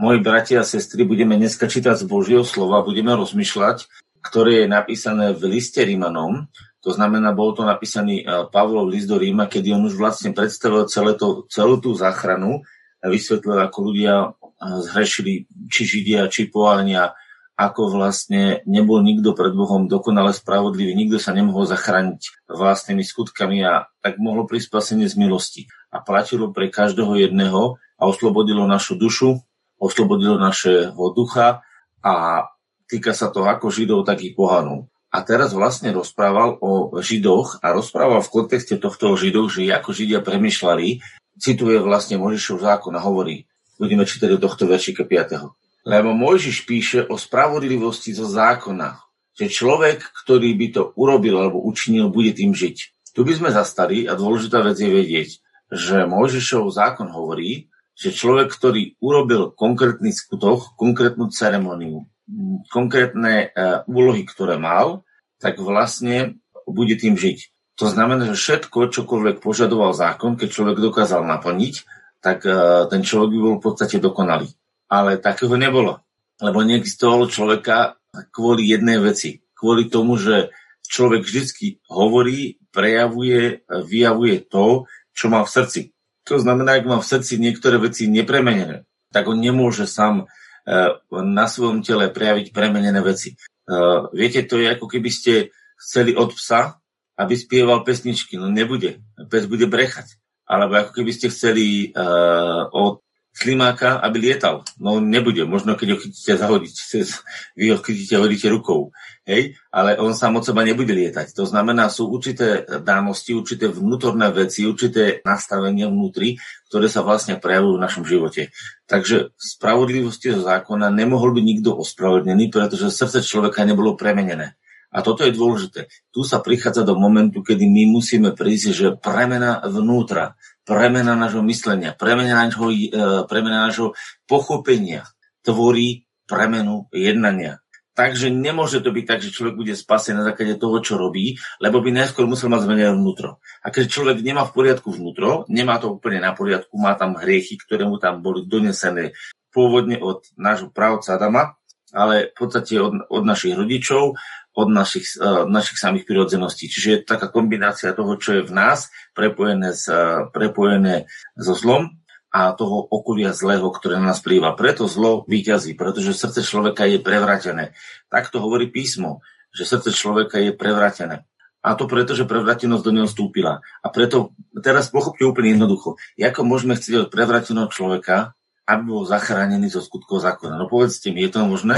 moji bratia a sestry, budeme dneska čítať z Božieho slova, budeme rozmýšľať, ktoré je napísané v liste Rímanom. To znamená, bol to napísaný e, Pavlov list do Ríma, kedy on už vlastne predstavil celé to, celú tú záchranu a vysvetlil, ako ľudia e, zhrešili, či Židia, či Poháňa, ako vlastne nebol nikto pred Bohom dokonale spravodlivý, nikto sa nemohol zachrániť vlastnými skutkami a tak mohlo prísť z milosti. A platilo pre každého jedného a oslobodilo našu dušu, oslobodilo našeho ducha a týka sa to ako Židov, tak i pohanov. A teraz vlastne rozprával o Židoch a rozprával v kontexte tohto o Židoch, že ako Židia premyšľali, cituje vlastne Možišov zákon a hovorí, budeme čítať do tohto veršika 5. Lebo Mojžiš píše o spravodlivosti zo zákona, že človek, ktorý by to urobil alebo učinil, bude tým žiť. Tu by sme zastali a dôležitá vec je vedieť, že Mojžišov zákon hovorí, že človek, ktorý urobil konkrétny skutok, konkrétnu ceremoniu, konkrétne uh, úlohy, ktoré mal, tak vlastne bude tým žiť. To znamená, že všetko, čokoľvek požadoval zákon, keď človek dokázal naplniť, tak uh, ten človek by bol v podstate dokonalý ale takého nebolo. Lebo neexistovalo človeka kvôli jednej veci. Kvôli tomu, že človek vždy hovorí, prejavuje, vyjavuje to, čo má v srdci. To znamená, ak má v srdci niektoré veci nepremenené, tak on nemôže sám e, na svojom tele prejaviť premenené veci. E, viete, to je ako keby ste chceli od psa, aby spieval pesničky. No nebude. Pes bude brechať. Alebo ako keby ste chceli uh, od klimáka, aby lietal. No nebude, možno keď ho chytíte zahodiť, vy ho chytíte, hodíte rukou, hej, ale on sám od seba nebude lietať. To znamená, sú určité dánosti, určité vnútorné veci, určité nastavenia vnútri, ktoré sa vlastne prejavujú v našom živote. Takže spravodlivosti zo zákona nemohol byť nikto ospravedlnený, pretože srdce človeka nebolo premenené. A toto je dôležité. Tu sa prichádza do momentu, kedy my musíme prísť, že premena vnútra, premena nášho myslenia, premena nášho, e, premena nášho pochopenia tvorí premenu jednania. Takže nemôže to byť tak, že človek bude spasený na základe toho, čo robí, lebo by najskôr musel mať zmenené vnútro. A keď človek nemá v poriadku vnútro, nemá to úplne na poriadku, má tam hriechy, ktoré mu tam boli donesené pôvodne od nášho právca Adama, ale v podstate od, od našich rodičov, od našich, uh, našich samých prirodzeností. Čiže je taká kombinácia toho, čo je v nás, prepojené, s, uh, prepojené so zlom a toho okolia zlého, ktoré na nás plýva. Preto zlo vyťazí, pretože srdce človeka je prevratené. Tak to hovorí písmo, že srdce človeka je prevratené. A to preto, že prevratenosť do neho vstúpila. A preto teraz pochopte úplne jednoducho. Ako môžeme chcieť od prevrateného človeka, aby bol zachránený zo skutkov zákona? No povedzte mi, je to možné?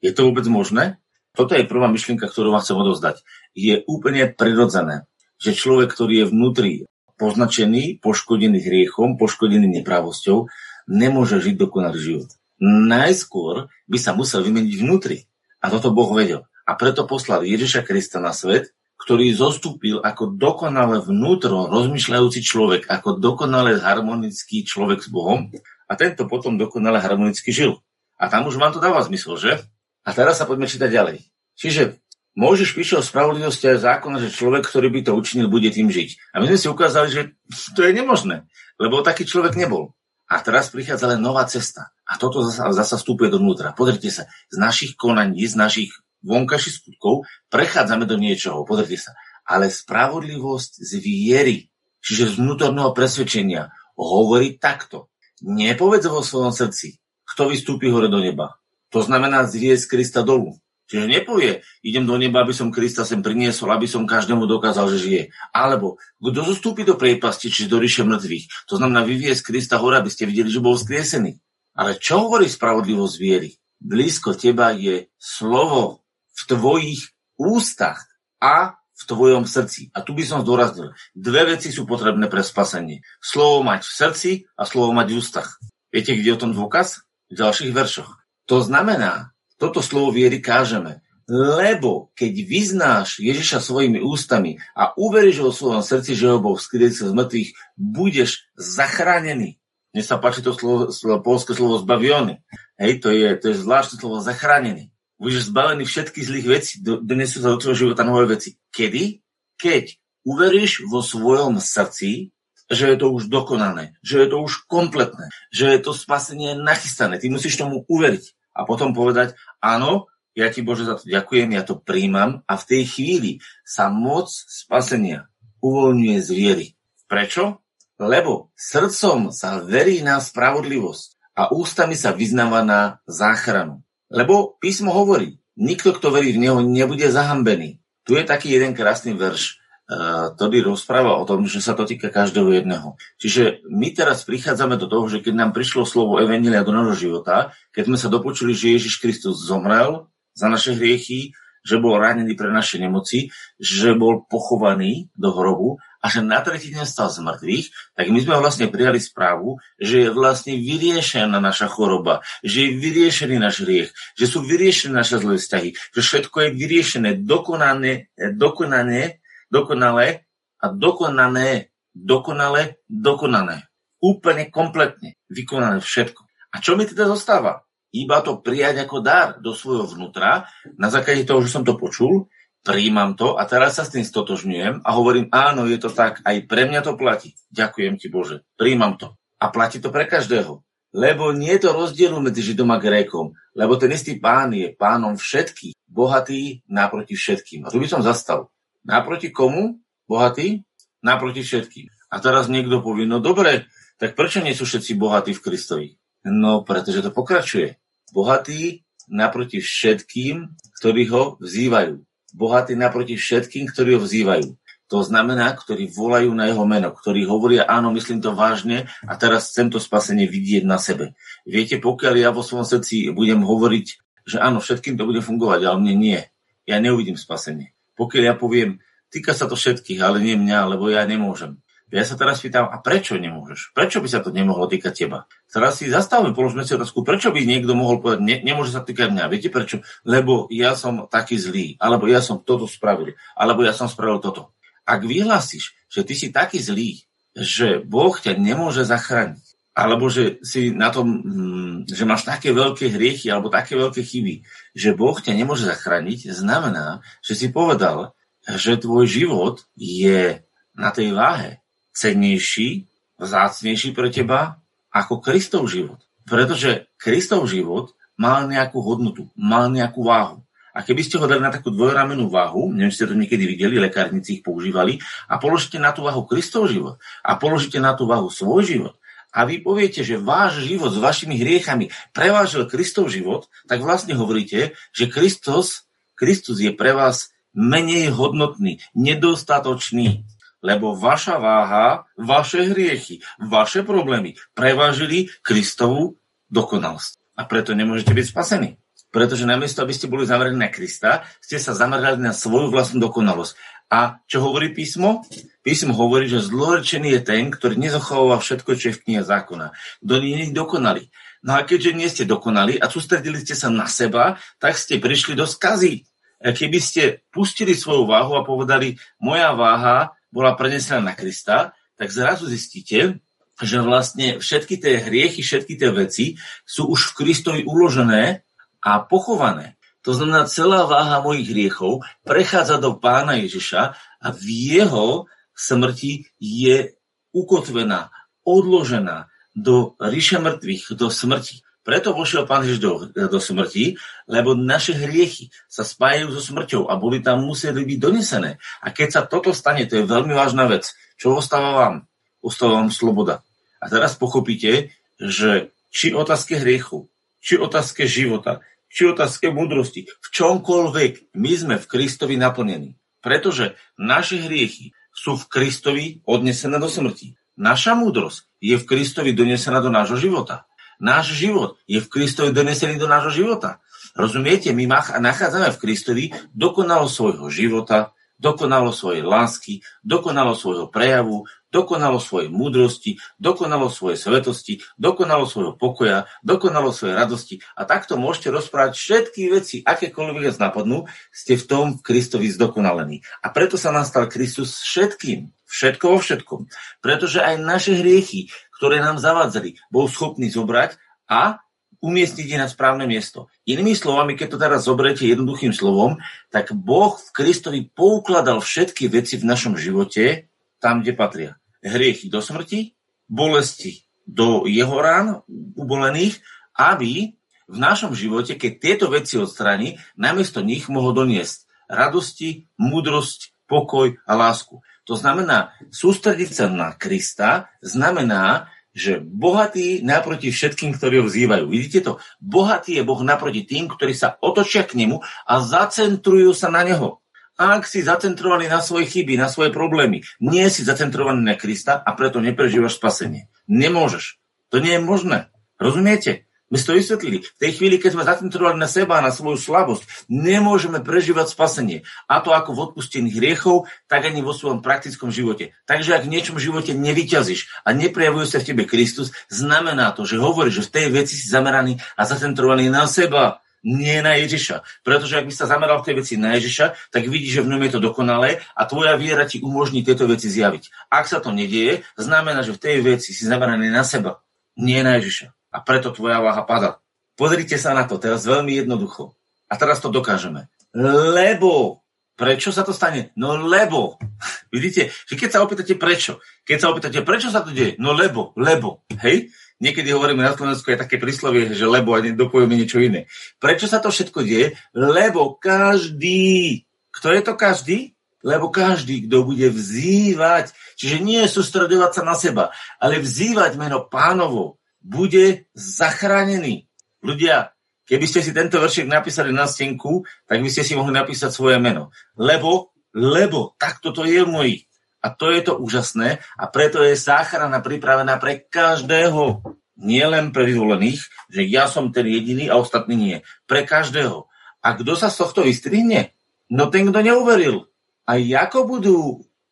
Je to vôbec možné? Toto je prvá myšlienka, ktorú vám chcem odozdať. Je úplne prirodzené, že človek, ktorý je vnútri poznačený, poškodený hriechom, poškodený nepravosťou, nemôže žiť dokonalý život. Najskôr by sa musel vymeniť vnútri. A toto Boh vedel. A preto poslal Ježiša Krista na svet, ktorý zostúpil ako dokonale vnútro rozmýšľajúci človek, ako dokonale harmonický človek s Bohom a tento potom dokonale harmonicky žil. A tam už vám to dáva zmysel, že? A teraz sa poďme čítať ďalej. Čiže Môžeš píše o spravodlivosti aj zákona, že človek, ktorý by to učinil, bude tým žiť. A my sme si ukázali, že to je nemožné, lebo taký človek nebol. A teraz prichádza len nová cesta. A toto zasa, zasa vstupuje dovnútra. Pozrite sa, z našich konaní, z našich vonkajších skutkov prechádzame do niečoho. Pozrite sa. Ale spravodlivosť z viery, čiže z vnútorného presvedčenia, hovorí takto. Nepovedz vo svojom srdci, kto vystúpi hore do neba. To znamená zviesť Krista dolu. Čiže nepovie, idem do neba, aby som Krista sem priniesol, aby som každému dokázal, že žije. Alebo, kto zostúpi do priepasti, či do ríše mŕtvych. To znamená vyviesť Krista hore, aby ste videli, že bol vzkriesený. Ale čo hovorí spravodlivosť viery? Blízko teba je slovo v tvojich ústach a v tvojom srdci. A tu by som zdôraznil, dve veci sú potrebné pre spasenie. Slovo mať v srdci a slovo mať v ústach. Viete, kde je o tom dôkaz? V ďalších veršoch. To znamená, toto slovo viery kážeme. Lebo keď vyznáš Ježiša svojimi ústami a uveríš vo svojom srdci, že ho Boh vzkriedil z mŕtvych, budeš zachránený. Mne sa páči to slovo, slovo, polské slovo zbaviony. Hej, to je, to je zvláštne slovo zachránený. Budeš zbavený všetkých zlých vecí, donesú sa do tvojho života nové veci. Kedy? Keď uveríš vo svojom srdci, že je to už dokonané, že je to už kompletné, že je to spasenie nachystané. Ty musíš tomu uveriť a potom povedať, áno, ja ti Bože za to ďakujem, ja to príjmam a v tej chvíli sa moc spasenia uvoľňuje z viery. Prečo? Lebo srdcom sa verí na spravodlivosť a ústami sa vyznáva na záchranu. Lebo písmo hovorí, nikto, kto verí v Neho, nebude zahambený. Tu je taký jeden krásny verš, ktorý rozpráva o tom, že sa to týka každého jedného. Čiže my teraz prichádzame do toho, že keď nám prišlo slovo Evangelia do nášho života, keď sme sa dopočuli, že Ježiš Kristus zomrel za naše hriechy, že bol ranený pre naše nemoci, že bol pochovaný do hrobu a že na tretí deň stal z mŕtvych, tak my sme vlastne prijali správu, že je vlastne vyriešená naša choroba, že je vyriešený náš hriech, že sú vyriešené naše zlé vzťahy, že všetko je vyriešené, dokonané, dokonané, dokonalé a dokonané, dokonale, dokonané. Úplne kompletne vykonané všetko. A čo mi teda zostáva? Iba to prijať ako dar do svojho vnútra, na základe toho, že som to počul, príjmam to a teraz sa s tým stotožňujem a hovorím, áno, je to tak, aj pre mňa to platí. Ďakujem ti Bože, príjmam to. A platí to pre každého. Lebo nie je to rozdielu medzi Židom a Grékom, lebo ten istý pán je pánom všetkých, bohatý naproti všetkým. A tu by som zastal. Naproti komu? Bohatý? Naproti všetkým. A teraz niekto povie, no dobre, tak prečo nie sú všetci bohatí v Kristovi? No, pretože to pokračuje. Bohatý naproti všetkým, ktorí ho vzývajú bohatý naproti všetkým, ktorí ho vzývajú. To znamená, ktorí volajú na jeho meno, ktorí hovoria, áno, myslím to vážne a teraz chcem to spasenie vidieť na sebe. Viete, pokiaľ ja vo svojom srdci budem hovoriť, že áno, všetkým to bude fungovať, ale mne nie, ja neuvidím spasenie. Pokiaľ ja poviem, týka sa to všetkých, ale nie mňa, lebo ja nemôžem. Ja sa teraz pýtam, a prečo nemôžeš? Prečo by sa to nemohlo týkať teba? Teraz si zastavme, položme si otázku, prečo by niekto mohol povedať, ne, nemôže sa týkať mňa. Viete prečo? Lebo ja som taký zlý, alebo ja som toto spravil, alebo ja som spravil toto. Ak vyhlásiš, že ty si taký zlý, že Boh ťa nemôže zachrániť, alebo že si na tom, mm, že máš také veľké hriechy alebo také veľké chyby, že Boh ťa nemôže zachrániť, znamená, že si povedal, že tvoj život je na tej váhe, cennejší, vzácnejší pre teba ako Kristov život. Pretože Kristov život mal nejakú hodnotu, mal nejakú váhu. A keby ste ho dali na takú dvojramenú váhu, neviem, ste to niekedy videli, lekárnici ich používali, a položíte na tú váhu Kristov život a položíte na tú váhu svoj život, a vy poviete, že váš život s vašimi hriechami prevážil Kristov život, tak vlastne hovoríte, že Kristus, Kristus je pre vás menej hodnotný, nedostatočný lebo vaša váha, vaše hriechy, vaše problémy prevážili Kristovu dokonalosť. A preto nemôžete byť spasení. Pretože namiesto, aby ste boli zamerali na Krista, ste sa zamerali na svoju vlastnú dokonalosť. A čo hovorí písmo? Písmo hovorí, že zlorečený je ten, ktorý nezachováva všetko, čo je v knihe zákona. Kto nie je dokonalý. No a keďže nie ste dokonali a sústredili ste sa na seba, tak ste prišli do skazy. Keby ste pustili svoju váhu a povedali, moja váha bola prenesená na Krista, tak zrazu zistíte, že vlastne všetky tie hriechy, všetky tie veci sú už v Kristovi uložené a pochované. To znamená, celá váha mojich hriechov prechádza do pána Ježiša a v jeho smrti je ukotvená, odložená do ríše mŕtvych, do smrti. Preto vošiel Pán Ježiš do, do smrti, lebo naše hriechy sa spájajú so smrťou a boli tam museli byť donesené. A keď sa toto stane, to je veľmi vážna vec. Čo ostáva vám? Ostáva vám sloboda. A teraz pochopíte, že či otázke hriechu, či otázke života, či otázke múdrosti, v čomkoľvek my sme v Kristovi naplnení. Pretože naše hriechy sú v Kristovi odnesené do smrti. Naša múdrosť je v Kristovi donesená do nášho života. Náš život je v Kristovi donesený do nášho života. Rozumiete? My nachádzame v Kristovi dokonalo svojho života, dokonalo svojej lásky, dokonalo svojho prejavu, dokonalo svojej múdrosti, dokonalo svojej svetosti, dokonalo svojho pokoja, dokonalo svojej radosti. A takto môžete rozprávať všetky veci, akékoľvek vás napadnú, ste v tom Kristovi zdokonalení. A preto sa nastal Kristus všetkým, všetko vo všetkom. Pretože aj naše hriechy, ktoré nám zavadzali, bol schopný zobrať a umiestniť ich na správne miesto. Inými slovami, keď to teraz zoberiete jednoduchým slovom, tak Boh v Kristovi poukladal všetky veci v našom živote tam, kde patria. hriechy do smrti, bolesti do jeho rán ubolených, aby v našom živote, keď tieto veci odstráni, namiesto nich mohol doniesť radosti, múdrosť, pokoj a lásku. To znamená, sústrediť sa na Krista znamená, že bohatý naproti všetkým, ktorí ho vzývajú. Vidíte to? Bohatý je Boh naproti tým, ktorí sa otočia k nemu a zacentrujú sa na neho. Ak si zacentrovaný na svoje chyby, na svoje problémy, nie si zacentrovaný na Krista a preto neprežívaš spasenie. Nemôžeš. To nie je možné. Rozumiete? My si to vysvetlili. V tej chvíli, keď sme zacentrovaní na seba a na svoju slabosť, nemôžeme prežívať spasenie. A to ako v odpustení hriechov, tak ani vo svojom praktickom živote. Takže ak v niečom živote nevyťazíš a neprejavuje sa v tebe Kristus, znamená to, že hovoríš, že v tej veci si zameraný a zacentrovaný na seba nie na Ježiša. Pretože ak by sa zameral v tej veci na Ježiša, tak vidíš, že v ňom je to dokonalé a tvoja viera ti umožní tieto veci zjaviť. Ak sa to nedieje, znamená, že v tej veci si zameraný na seba, nie na Ježiša a preto tvoja váha pada. Pozrite sa na to teraz veľmi jednoducho. A teraz to dokážeme. Lebo. Prečo sa to stane? No lebo. Vidíte, že keď sa opýtate prečo, keď sa opýtate prečo sa to deje, no lebo, lebo. Hej? Niekedy hovoríme na Slovensku je také príslovie, že lebo a dopojeme niečo iné. Prečo sa to všetko deje? Lebo každý, kto je to každý? Lebo každý, kto bude vzývať, čiže nie sústredovať sa na seba, ale vzývať meno pánovo, bude zachránený. Ľudia, keby ste si tento veršik napísali na stenku, tak by ste si mohli napísať svoje meno. Lebo, lebo, takto to je môj. A to je to úžasné a preto je záchrana pripravená pre každého. Nie len pre vyvolených, že ja som ten jediný a ostatní nie. Pre každého. A kto sa z tohto vystrihne? No ten, kto neuveril. A ako budú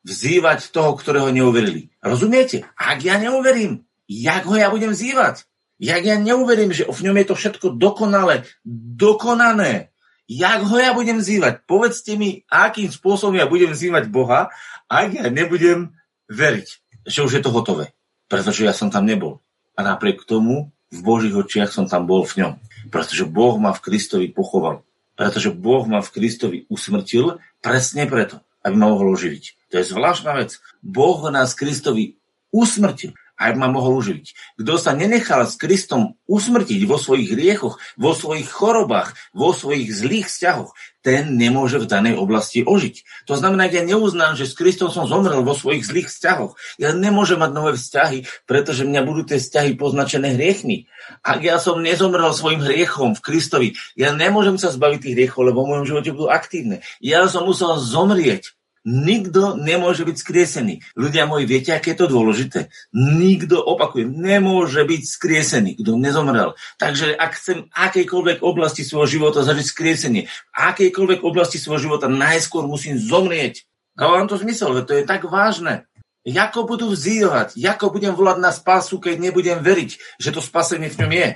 vzývať toho, ktorého neuverili? Rozumiete? Ak ja neuverím, jak ho ja budem zývať? Jak ja neuverím, že v ňom je to všetko dokonale, dokonané. Jak ho ja budem zývať? Povedzte mi, akým spôsobom ja budem zývať Boha, ak ja nebudem veriť, že už je to hotové. Pretože ja som tam nebol. A napriek tomu v Božích očiach som tam bol v ňom. Pretože Boh ma v Kristovi pochoval. Pretože Boh ma v Kristovi usmrtil presne preto, aby ma mohol oživiť. To je zvláštna vec. Boh nás Kristovi usmrtil aj ma mohol uživiť. Kto sa nenechal s Kristom usmrtiť vo svojich riechoch, vo svojich chorobách, vo svojich zlých vzťahoch, ten nemôže v danej oblasti ožiť. To znamená, ja neuznám, že s Kristom som zomrel vo svojich zlých vzťahoch. Ja nemôžem mať nové vzťahy, pretože mňa budú tie vzťahy poznačené hriechmi. Ak ja som nezomrel svojim hriechom v Kristovi, ja nemôžem sa zbaviť tých hriechov, lebo v mojom živote budú aktívne. Ja som musel zomrieť Nikto nemôže byť skriesený. Ľudia moji, viete, aké je to dôležité? Nikto, opakujem, nemôže byť skriesený, kto nezomrel. Takže ak chcem akejkoľvek oblasti svojho života zažiť skriesenie, v akejkoľvek oblasti svojho života najskôr musím zomrieť. Dáva vám to zmysel, to je tak vážne. Jako budú vzývať, ako budem volať na spásu, keď nebudem veriť, že to spasenie v ňom je.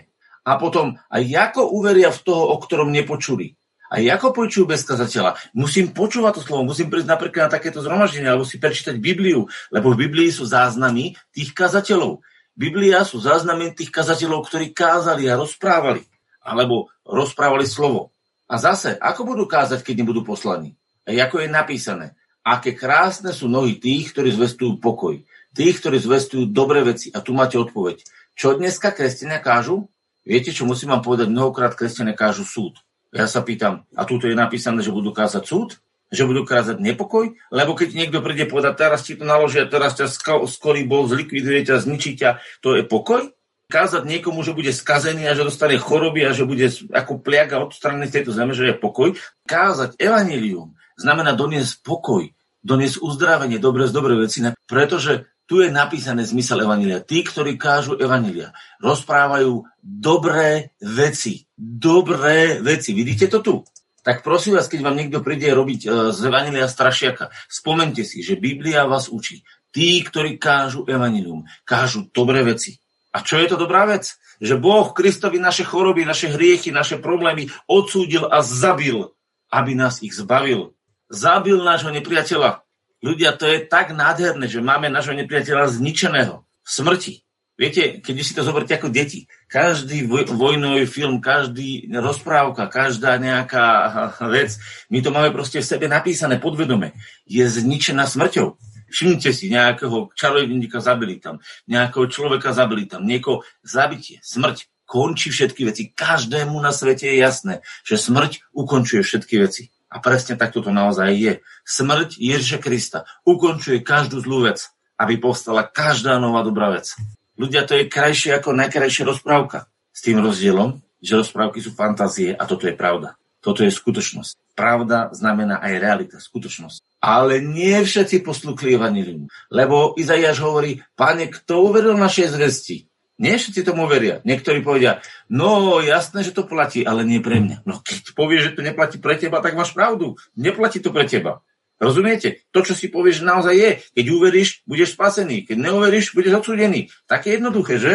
A potom, a ako uveria v toho, o ktorom nepočuli. A ako počujú bez kazateľa? Musím počúvať to slovo, musím prísť napríklad na takéto zhromaždenie, alebo si prečítať Bibliu, lebo v Biblii sú záznamy tých kazateľov. Biblia sú záznamy tých kazateľov, ktorí kázali a rozprávali, alebo rozprávali slovo. A zase, ako budú kázať, keď nebudú poslaní? A ako je napísané, aké krásne sú nohy tých, ktorí zvestujú pokoj, tých, ktorí zvestujú dobré veci. A tu máte odpoveď. Čo dneska kresťania kážu? Viete, čo musím vám povedať? Mnohokrát kresťania kážu súd. Ja sa pýtam, a tu je napísané, že budú kázať súd? Že budú kázať nepokoj? Lebo keď niekto príde povedať, teraz ti to naložia, teraz ťa skolí bol, zlikviduje ťa, zničí ťa, to je pokoj? Kázať niekomu, že bude skazený a že dostane choroby a že bude ako pliaga odstranený z tejto zeme, že je pokoj. Kázať evanílium znamená doniesť pokoj, doniesť uzdravenie, dobre z dobre veci, pretože tu je napísané zmysel Evanília. Tí, ktorí kážu Evanília, rozprávajú dobré veci. Dobré veci. Vidíte to tu? Tak prosím vás, keď vám niekto príde robiť e, z Evanília strašiaka, spomente si, že Biblia vás učí. Tí, ktorí kážu Evanílium, kážu dobré veci. A čo je to dobrá vec? Že Boh Kristovi naše choroby, naše hriechy, naše problémy odsúdil a zabil, aby nás ich zbavil. Zabil nášho nepriateľa, Ľudia, to je tak nádherné, že máme nášho nepriateľa zničeného smrti. Viete, keď si to zoberte ako deti, každý vojnový film, každý rozprávka, každá nejaká vec, my to máme proste v sebe napísané podvedome, je zničená smrťou. Všimnite si, nejakého čarovníka zabili tam, nejakého človeka zabili tam, niekoho zabitie, smrť končí všetky veci. Každému na svete je jasné, že smrť ukončuje všetky veci. A presne takto to naozaj je. Smrť Ježiša Krista ukončuje každú zlú vec, aby povstala každá nová dobrá vec. Ľudia, to je krajšie ako najkrajšia rozprávka. S tým rozdielom, že rozprávky sú fantázie a toto je pravda. Toto je skutočnosť. Pravda znamená aj realita, skutočnosť. Ale nie všetci poslúchli Evangelium. Lebo Izaiáš hovorí, pane, kto uveril našej zvesti? Nie všetci tomu veria. Niektorí povedia, no jasné, že to platí, ale nie pre mňa. No keď povieš, že to neplatí pre teba, tak máš pravdu. Neplatí to pre teba. Rozumiete? To, čo si povieš, naozaj je. Keď uveríš, budeš spasený. Keď neuveríš, budeš odsúdený. Tak je jednoduché, že?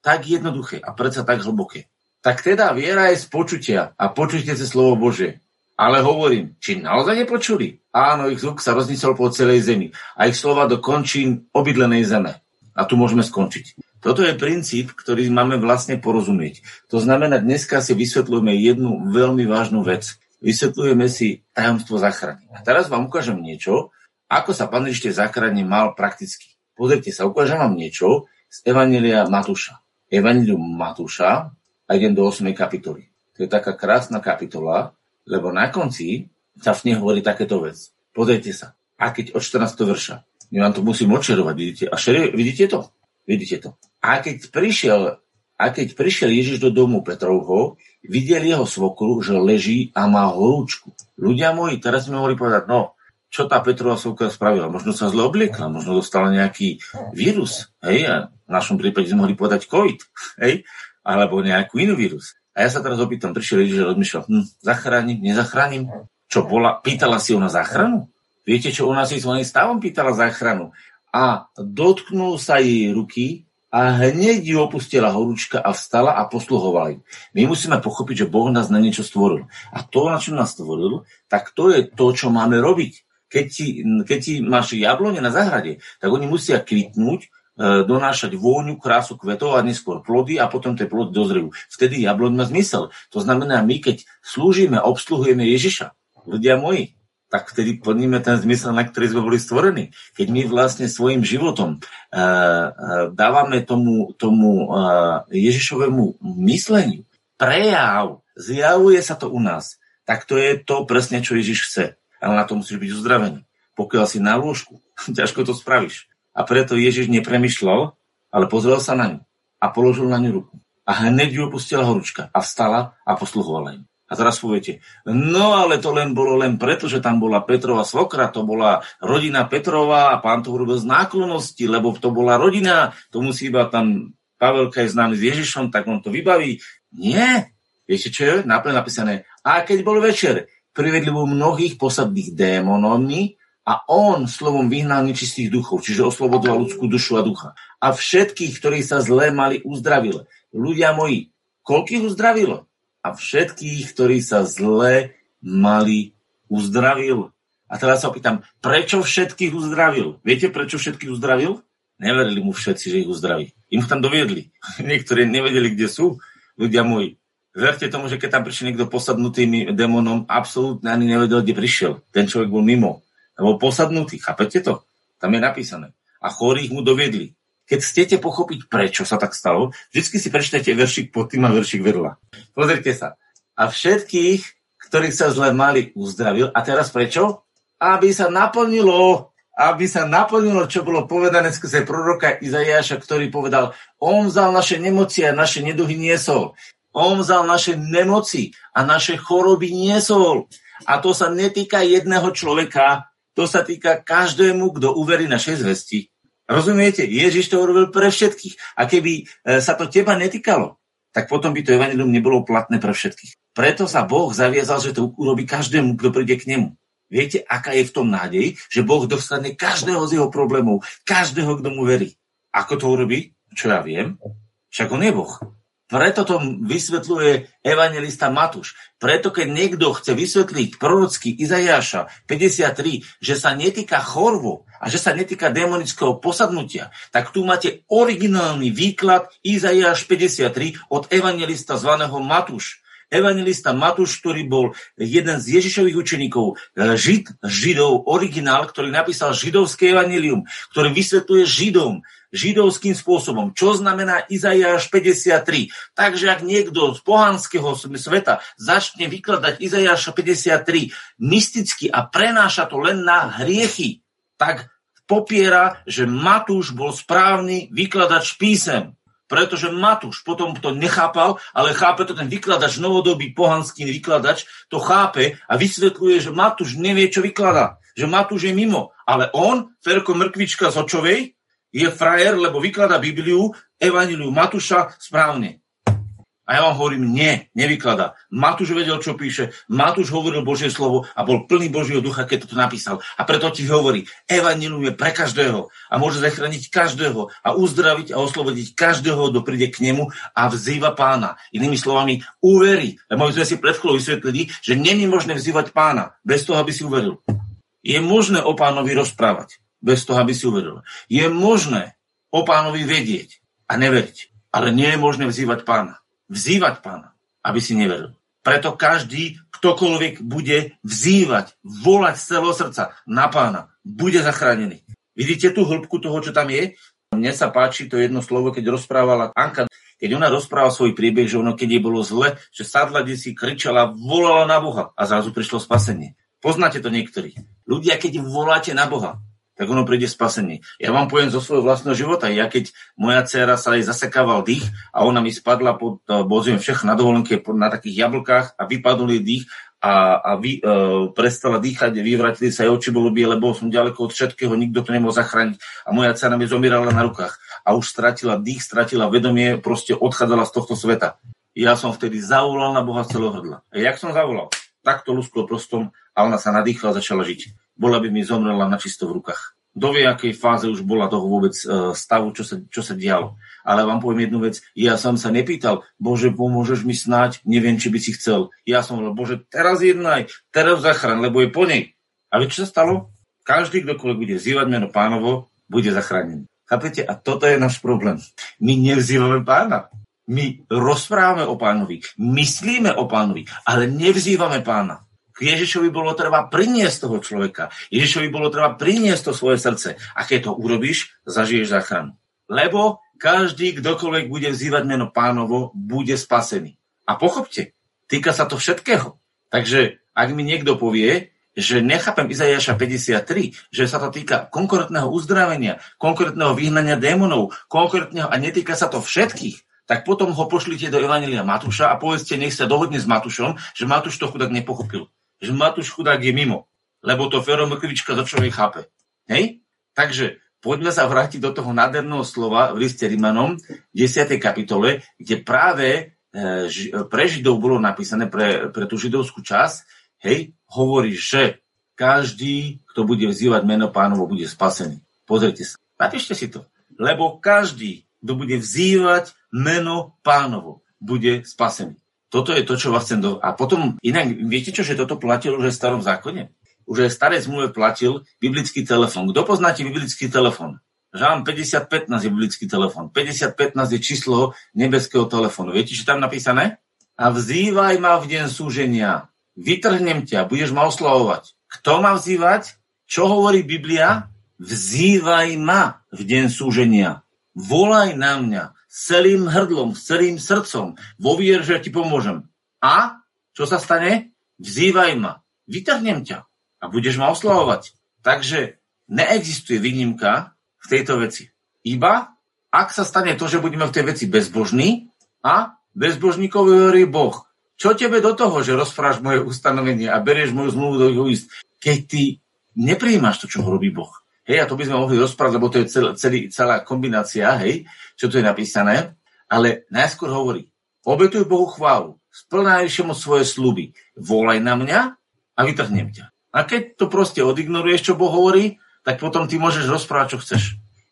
Tak jednoduché a predsa tak hlboké. Tak teda viera je z počutia a počujte si slovo Bože. Ale hovorím, či naozaj nepočuli? Áno, ich zvuk sa rozniesol po celej zemi a ich slova do končín obydlenej zeme. A tu môžeme skončiť. Toto je princíp, ktorý máme vlastne porozumieť. To znamená, dneska si vysvetľujeme jednu veľmi vážnu vec. Vysvetľujeme si tajomstvo záchrany. A teraz vám ukážem niečo, ako sa pán ešte záchrane mal prakticky. Pozrite sa, ukážem vám niečo z Evanelia Matúša. Evangelium Matúša, a idem do 8. kapitoly. To je taká krásna kapitola, lebo na konci sa v nej hovorí takéto vec. Pozrite sa. A keď od 14. verša, my vám to musím očerovať, vidíte? A šerie, vidíte to? Vidíte to. A keď prišiel, a keď prišiel Ježiš do domu Petrovho, videl jeho svokru, že leží a má horúčku. Ľudia moji, teraz sme mohli povedať, no, čo tá Petrová svokra spravila? Možno sa zle obliekla, možno dostala nejaký vírus, hej, a v našom prípade sme mohli povedať COVID, hej, alebo nejakú inú vírus. A ja sa teraz opýtam, prišiel Ježiš a rozmýšľal, hm, zachránim, nezachránim? Čo bola, pýtala si ona záchranu? Viete, čo ona si svojím stavom pýtala záchranu? A dotknul sa jej ruky a hneď ju opustila horúčka a vstala a posluhovala im. My musíme pochopiť, že Boh nás na niečo stvoril. A to, na čo nás stvoril, tak to je to, čo máme robiť. Keď ti, keď ti máš jablone na záhrade, tak oni musia kvitnúť, E, donášať vôňu, krásu kvetov a neskôr plody a potom tie plody dozrejú. Vtedy jabloň má zmysel. To znamená, my keď slúžime, obsluhujeme Ježiša, ľudia moji, tak vtedy plníme ten zmysel, na ktorý sme boli stvorení. Keď my vlastne svojim životom uh, uh, dávame tomu, tomu uh, Ježišovému mysleniu prejav, zjavuje sa to u nás, tak to je to presne, čo Ježiš chce. Ale na to musíš byť uzdravený. Pokiaľ si na lôžku, ťažko to spravíš. A preto Ježiš nepremyšľal, ale pozrel sa na ňu a položil na ňu ruku. A hneď ju opustila horúčka a vstala a posluhovala im. A teraz poviete, no ale to len bolo len preto, že tam bola Petrova svokra, to bola rodina Petrova a pán to urobil z náklonosti, lebo to bola rodina, to musí iba tam Pavelka je známy s Ježišom, tak on to vybaví. Nie. Viete, čo je napísané? A keď bol večer, privedli mu mnohých posadných démonmi a on slovom vyhnal nečistých duchov, čiže oslobodil ľudskú dušu a ducha. A všetkých, ktorí sa zle mali, uzdravil. Ľudia moji, koľkých uzdravil? A všetkých, ktorí sa zle mali, uzdravil. A teraz sa opýtam, prečo všetkých uzdravil? Viete, prečo všetkých uzdravil? Neverili mu všetci, že ich uzdraví. Im tam doviedli. Niektorí nevedeli, kde sú. Ľudia moji, verte tomu, že keď tam prišiel niekto posadnutým démonom, absolútne ani nevedel, kde prišiel. Ten človek bol mimo bol posadnutý, chápete to? Tam je napísané. A chorých mu doviedli. Keď chcete pochopiť, prečo sa tak stalo, vždy si prečítate veršik pod tým a veršik vedľa. Pozrite sa. A všetkých, ktorých sa zle mali, uzdravil. A teraz prečo? Aby sa naplnilo, aby sa naplnilo, čo bolo povedané skrze proroka Izajaša, ktorý povedal, on vzal naše nemoci a naše neduhy niesol. On vzal naše nemoci a naše choroby niesol. A to sa netýka jedného človeka, to sa týka každému, kto uverí našej zvesti. Rozumiete? Ježiš to urobil pre všetkých. A keby e, sa to teba netýkalo, tak potom by to evanilium nebolo platné pre všetkých. Preto sa Boh zaviazal, že to urobí každému, kto príde k nemu. Viete, aká je v tom nádej, že Boh dostane každého z jeho problémov, každého, kto mu verí. Ako to urobí? Čo ja viem? Však on je Boh. Preto to vysvetľuje evangelista Matúš. Preto keď niekto chce vysvetliť prorocký Izajaša 53, že sa netýka chorvo a že sa netýka demonického posadnutia, tak tu máte originálny výklad Izajaš 53 od evangelista zvaného Matúš. Evangelista Matúš, ktorý bol jeden z Ježišových učeníkov, e, Žid, Židov, originál, ktorý napísal židovské evanelium, ktorý vysvetľuje Židom, židovským spôsobom. Čo znamená Izajáš 53? Takže ak niekto z pohanského sveta začne vykladať Izajáša 53 mysticky a prenáša to len na hriechy, tak popiera, že Matúš bol správny vykladač písem pretože Matúš potom to nechápal, ale chápe to ten vykladač, novodobý pohanský vykladač, to chápe a vysvetľuje, že Matúš nevie, čo vykladá. Že Matúš je mimo. Ale on, Ferko Mrkvička z Očovej, je frajer, lebo vyklada Bibliu, Evangeliu Matúša správne. A ja vám hovorím, nie, nevykladá. Matúš vedel, čo píše, Matúš hovoril Božie slovo a bol plný Božieho ducha, keď to napísal. A preto ti hovorí, Evangelium je pre každého a môže zachrániť každého a uzdraviť a oslobodiť každého, kto príde k nemu a vzýva pána. Inými slovami, uverí. Lebo my sme si pred chvíľou vysvetlili, že není možné vzývať pána bez toho, aby si uveril. Je možné o pánovi rozprávať bez toho, aby si uveril. Je možné o pánovi vedieť a neveriť, ale nie je možné vzývať pána vzývať pána, aby si neveril. Preto každý, ktokoľvek bude vzývať, volať z celého srdca na pána, bude zachránený. Vidíte tú hĺbku toho, čo tam je? Mne sa páči to jedno slovo, keď rozprávala Anka, keď ona rozprávala svoj príbeh, že ono, keď jej bolo zle, že sadla si kričala, volala na Boha a zrazu prišlo spasenie. Poznáte to niektorí. Ľudia, keď voláte na Boha, tak ono príde spasenie. Ja vám poviem zo svojho vlastného života. Ja keď moja dcera sa jej zasekával dých a ona mi spadla pod, eh, bol všech na dovolenke na takých jablkách a vypadol jej dých a, a vy, e, prestala dýchať, vyvratili sa jej oči, bolo biele, bol som ďaleko od všetkého, nikto to nemohol zachrániť a moja dcera mi zomierala na rukách a už stratila dých, stratila vedomie, proste odchádzala z tohto sveta. Ja som vtedy zavolal na Boha z celého hrdla. A jak som zavolal? Takto lusklo prostom a ona sa nadýchla a začala žiť bola by mi zomrela na čisto v rukách. Do akej fáze už bola toho vôbec e, stavu, čo sa, čo sa dialo. Ale vám poviem jednu vec, ja som sa nepýtal, Bože, pomôžeš mi snáď, neviem, či by si chcel. Ja som hovoril, Bože, teraz jednaj, teraz zachrán, lebo je po nej. A viete, čo sa stalo? Každý, kdokoľvek bude vzývať meno pánovo, bude zachránený. Chápete? A toto je náš problém. My nevzývame pána. My rozprávame o pánovi, myslíme o pánovi, ale nevzývame pána. K Ježišovi bolo treba priniesť toho človeka. Ježišovi bolo treba priniesť to svoje srdce. A keď to urobíš, zažiješ záchranu. Lebo každý, kdokoľvek bude vzývať meno pánovo, bude spasený. A pochopte, týka sa to všetkého. Takže ak mi niekto povie, že nechápem Izajaša 53, že sa to týka konkrétneho uzdravenia, konkrétneho vyhnania démonov, konkrétneho a netýka sa to všetkých, tak potom ho pošlite do Evanelia Matúša a povedzte, nech sa dohodne s Matúšom, že Matúš to chudák nepochopil že Matúš chudák je mimo, lebo to Fero Mrkvička za človek chápe. Hej? Takže poďme sa vrátiť do toho nádherného slova v liste Rimanom, 10. kapitole, kde práve e, pre Židov bolo napísané, pre, pre tú židovskú časť, hej, hovorí, že každý, kto bude vzývať meno pánovo, bude spasený. Pozrite sa. Napíšte si to. Lebo každý, kto bude vzývať meno pánovo, bude spasený. Toto je to, čo vás chcem do... A potom, inak, viete čo, že toto platilo už v starom zákone? Už aj v starej zmluve platil biblický telefón. Kto poznáte biblický telefón? Žán 5015 je biblický telefón. 5015 je číslo nebeského telefónu. Viete, čo tam napísané? A vzývaj ma v deň súženia. Vytrhnem ťa, budeš ma oslavovať. Kto má vzývať? Čo hovorí Biblia? Vzývaj ma v deň súženia. Volaj na mňa celým hrdlom, s celým srdcom, vo vier, že ti pomôžem. A čo sa stane? Vzývaj ma, vytrhnem ťa a budeš ma oslavovať. Takže neexistuje výnimka v tejto veci. Iba ak sa stane to, že budeme v tej veci bezbožní a bezbožníkov hovorí Boh. Čo tebe do toho, že rozpráš moje ustanovenie a berieš moju zmluvu do jeho keď ty nepríjmaš to, čo robí Boh. Hej, a to by sme mohli rozprávať, lebo to je cel, celý, celá kombinácia, hej, čo tu je napísané. Ale najskôr hovorí, obetuj Bohu chválu, splnájšemu svoje sluby, volaj na mňa a vytrhnem ťa. A keď to proste odignoruješ, čo Boh hovorí, tak potom ty môžeš rozprávať, čo chceš.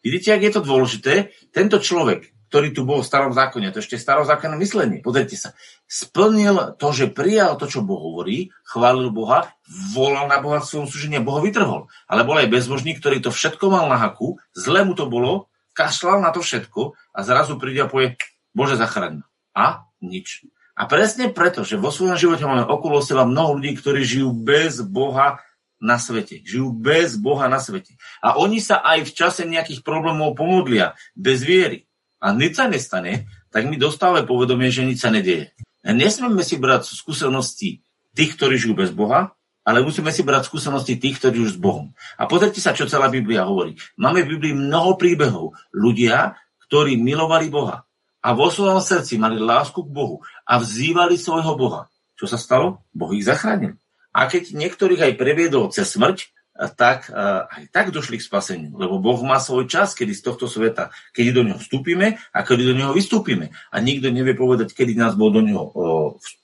Vidíte, ak je to dôležité? Tento človek, ktorý tu bol v starom zákone, to ešte starozákonné myslenie, pozrite sa, splnil to, že prijal to, čo Boh hovorí, chválil Boha, volal na Boha v svojom služení a Boha vytrhol. Ale bol aj bezbožný, ktorý to všetko mal na haku, zle mu to bolo, kašľal na to všetko a zrazu príde a povie, Bože, zachraň. A nič. A presne preto, že vo svojom živote máme okolo seba mnoho ľudí, ktorí žijú bez Boha na svete. Žijú bez Boha na svete. A oni sa aj v čase nejakých problémov pomodlia bez viery. A nič sa nestane, tak my dostávame povedomie, že nič sa nedieje. Nesmieme si brať skúsenosti tých, ktorí žijú bez Boha, ale musíme si brať skúsenosti tých, ktorí už s Bohom. A pozrite sa, čo celá Biblia hovorí. Máme v Biblii mnoho príbehov. Ľudia, ktorí milovali Boha a vo svojom srdci mali lásku k Bohu a vzývali svojho Boha. Čo sa stalo? Boh ich zachránil. A keď niektorých aj previedol cez smrť, tak aj tak došli k spaseniu. Lebo Boh má svoj čas, kedy z tohto sveta, kedy do neho vstúpime a kedy do neho vystúpime. A nikto nevie povedať, kedy nás Boh do neho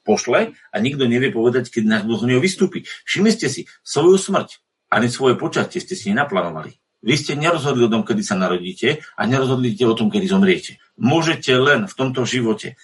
pošle a nikto nevie povedať, kedy nás Boh do neho vystúpi. Všimli ste si, svoju smrť ani svoje počatie ste si nenaplánovali. Vy ste nerozhodli o tom, kedy sa narodíte a nerozhodli o tom, kedy zomriete. Môžete len v tomto živote,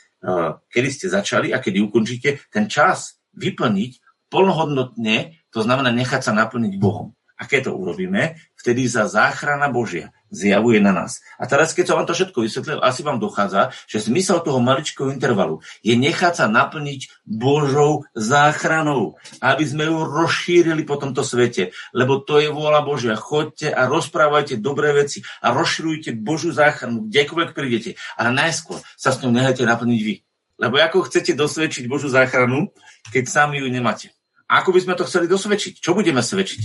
kedy ste začali a kedy ukončíte, ten čas vyplniť plnohodnotne, to znamená nechať sa naplniť Bohom. A keď to urobíme, vtedy sa záchrana Božia zjavuje na nás. A teraz, keď som vám to všetko vysvetlil, asi vám dochádza, že zmysel toho maličkého intervalu je nechať sa naplniť Božou záchranou, aby sme ju rozšírili po tomto svete, lebo to je vôľa Božia. Choďte a rozprávajte dobré veci a rozširujte Božú záchranu, kdekoľvek prídete. Ale najskôr sa s ňou nechajte naplniť vy. Lebo ako chcete dosvedčiť Božú záchranu, keď sami ju nemáte? Ako by sme to chceli dosvedčiť? Čo budeme svedčiť?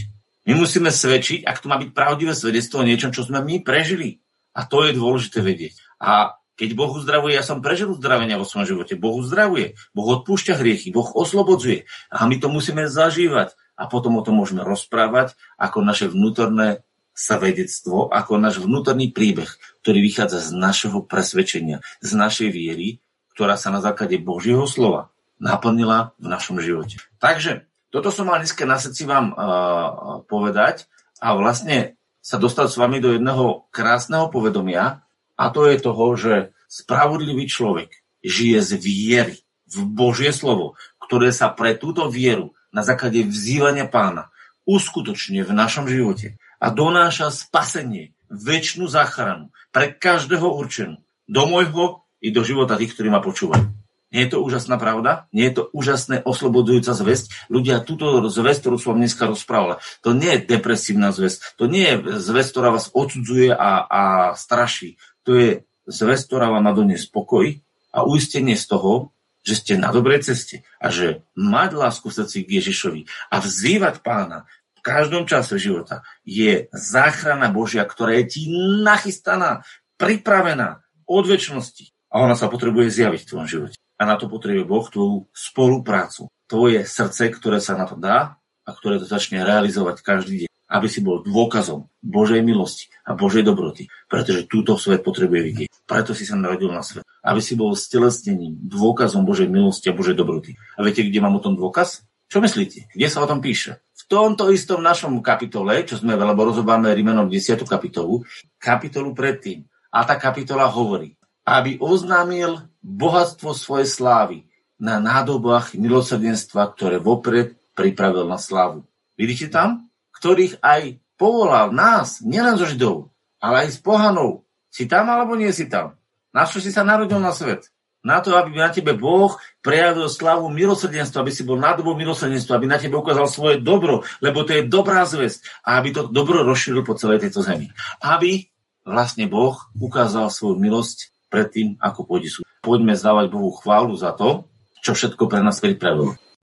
My musíme svedčiť, ak to má byť pravdivé svedectvo o niečom, čo sme my prežili. A to je dôležité vedieť. A keď Boh uzdravuje, ja som prežil uzdravenia vo svojom živote. Boh uzdravuje, Boh odpúšťa hriechy, Boh oslobodzuje. A my to musíme zažívať. A potom o tom môžeme rozprávať ako naše vnútorné svedectvo, ako náš vnútorný príbeh, ktorý vychádza z našeho presvedčenia, z našej viery, ktorá sa na základe Božieho slova naplnila v našom živote. Takže toto som mal dneska na srdci vám uh, povedať a vlastne sa dostať s vami do jedného krásneho povedomia a to je toho, že spravodlivý človek žije z viery v Božie slovo, ktoré sa pre túto vieru na základe vzývania pána uskutočne v našom živote a donáša spasenie, väčšinu záchranu pre každého určenú do môjho i do života tých, ktorí ma počúvajú. Nie je to úžasná pravda? Nie je to úžasné oslobodzujúca zväzť? Ľudia, túto zväzť, ktorú som dneska rozprával, to nie je depresívna zväzť. To nie je zväzť, ktorá vás odsudzuje a, a straší. To je zväzť, ktorá vám nadonie spokoj a uistenie z toho, že ste na dobrej ceste a že mať lásku v srdci k Ježišovi a vzývať pána v každom čase života je záchrana Božia, ktorá je ti nachystaná, pripravená od väčšnosti a ona sa potrebuje zjaviť v tvojom živote a na to potrebuje Boh tvoju spoluprácu. Tvoje srdce, ktoré sa na to dá a ktoré to začne realizovať každý deň, aby si bol dôkazom Božej milosti a Božej dobroty, pretože túto svet potrebuje vidieť. Preto si sa narodil na svet. Aby si bol stelesnením, dôkazom Božej milosti a Božej dobroty. A viete, kde mám o tom dôkaz? Čo myslíte? Kde sa o tom píše? V tomto istom našom kapitole, čo sme, lebo rozobáme Rimenom 10. kapitolu, kapitolu predtým. A tá kapitola hovorí, aby oznámil bohatstvo svojej slávy na nádobách milosrdenstva, ktoré vopred pripravil na slávu. Vidíte tam? Ktorých aj povolal nás, nielen zo Židov, ale aj z pohanov. Si tam alebo nie si tam? Na čo si sa narodil na svet? Na to, aby na tebe Boh prejavil slavu milosrdenstva, aby si bol nádobou milosrdenstva, aby na tebe ukázal svoje dobro, lebo to je dobrá zväzť a aby to dobro rozšíril po celej tejto zemi. Aby vlastne Boh ukázal svoju milosť predtým, ako pôjde súd. Poďme zdávať Bohu chválu za to, čo všetko pre nás pripravil.